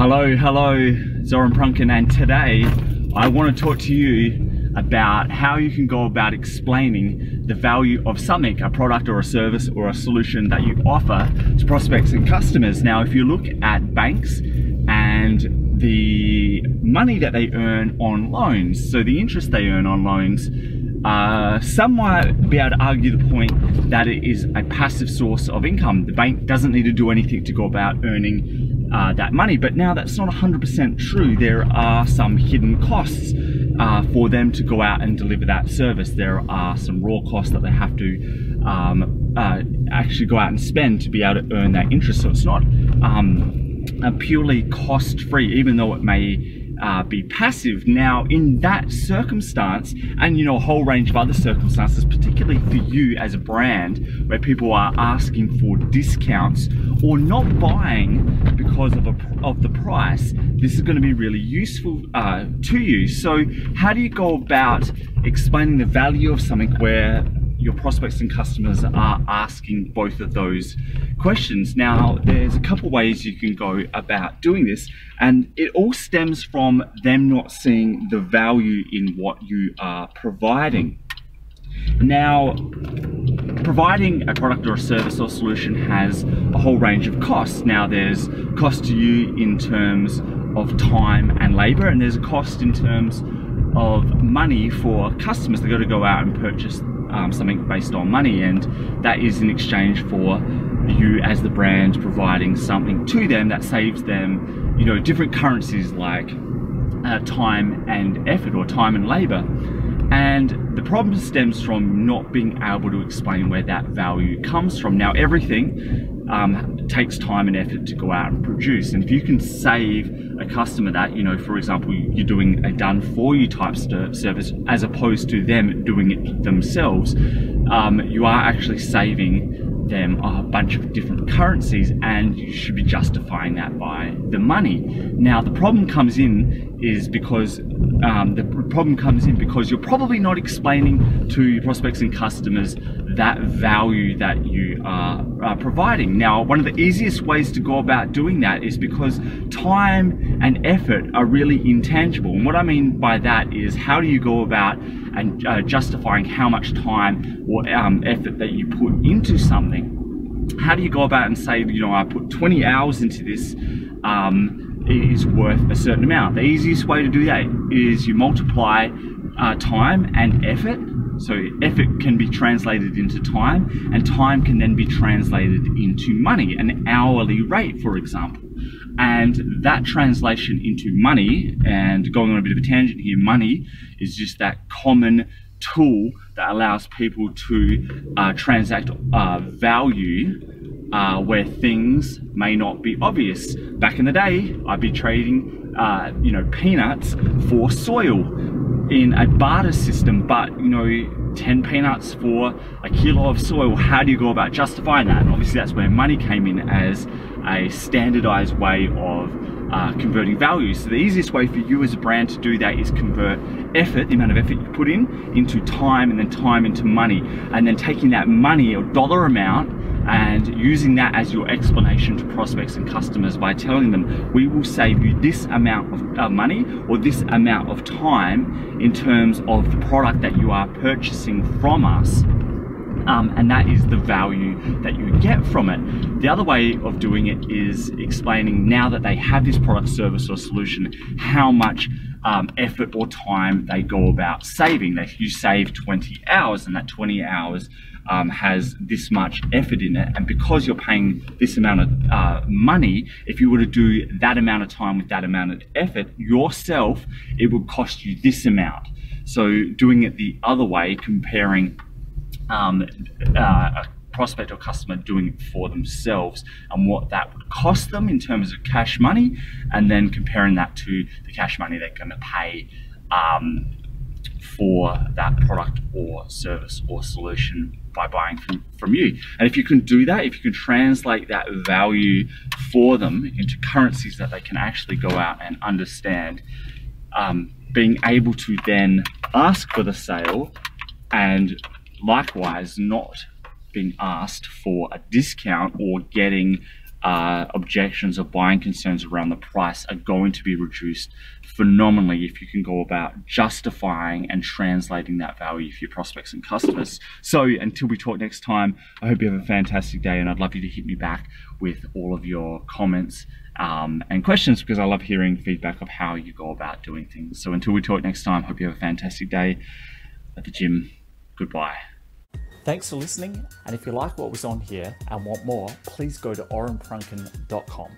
Hello, hello, Zoran Prunken, and today I want to talk to you about how you can go about explaining the value of something, a product or a service or a solution that you offer to prospects and customers. Now, if you look at banks and the money that they earn on loans, so the interest they earn on loans, uh, some might be able to argue the point that it is a passive source of income. The bank doesn't need to do anything to go about earning uh, that money. But now that's not 100% true. There are some hidden costs uh, for them to go out and deliver that service. There are some raw costs that they have to um, uh, actually go out and spend to be able to earn that interest. So it's not um, purely cost free, even though it may uh, be passive. Now, in that circumstance, and you know, a whole range of other circumstances, particularly for you as a brand, where people are asking for discounts or not buying because of, a, of the price, this is going to be really useful uh, to you. So, how do you go about explaining the value of something where your prospects and customers are asking both of those questions. Now, there's a couple ways you can go about doing this, and it all stems from them not seeing the value in what you are providing. Now, providing a product or a service or solution has a whole range of costs. Now, there's cost to you in terms of time and labor, and there's a cost in terms of money for customers. They've got to go out and purchase um, something based on money, and that is in exchange for you as the brand providing something to them that saves them, you know, different currencies like uh, time and effort or time and labor. And the problem stems from not being able to explain where that value comes from. Now, everything um, takes time and effort to go out and produce. And if you can save a customer that, you know, for example, you're doing a done for you type service as opposed to them doing it themselves, um, you are actually saving them a bunch of different currencies and you should be justifying that by the money. Now the problem comes in is because um, the problem comes in because you're probably not explaining to your prospects and customers that value that you are, are providing. Now, one of the easiest ways to go about doing that is because time and effort are really intangible. And what I mean by that is how do you go about and uh, justifying how much time or um, effort that you put into something? How do you go about and say, you know, I put 20 hours into this, um, is worth a certain amount? The easiest way to do that is you multiply uh, time and effort so effort can be translated into time, and time can then be translated into money, an hourly rate, for example. And that translation into money, and going on a bit of a tangent here, money is just that common tool that allows people to uh, transact uh, value uh, where things may not be obvious. Back in the day, I'd be trading, uh, you know, peanuts for soil in a barter system, but you know, 10 peanuts for a kilo of soil, how do you go about justifying that? And obviously that's where money came in as a standardized way of uh, converting value. So the easiest way for you as a brand to do that is convert effort, the amount of effort you put in, into time and then time into money. And then taking that money or dollar amount and using that as your explanation to prospects and customers by telling them we will save you this amount of money or this amount of time in terms of the product that you are purchasing from us um, and that is the value that you get from it. The other way of doing it is explaining now that they have this product, service, or solution, how much um, effort or time they go about saving. That you save 20 hours, and that 20 hours um, has this much effort in it, and because you're paying this amount of uh, money, if you were to do that amount of time with that amount of effort yourself, it would cost you this amount. So doing it the other way, comparing um, uh, prospect or customer doing it for themselves and what that would cost them in terms of cash money, and then comparing that to the cash money they're going to pay um, for that product or service or solution by buying from, from you. And if you can do that, if you can translate that value for them into currencies that they can actually go out and understand, um, being able to then ask for the sale and likewise not being asked for a discount or getting uh, objections or buying concerns around the price are going to be reduced phenomenally if you can go about justifying and translating that value for your prospects and customers. So until we talk next time, I hope you have a fantastic day and I'd love you to hit me back with all of your comments um, and questions because I love hearing feedback of how you go about doing things. So until we talk next time, hope you have a fantastic day at the gym. Goodbye. Thanks for listening, and if you like what was on here and want more, please go to orenprunken.com.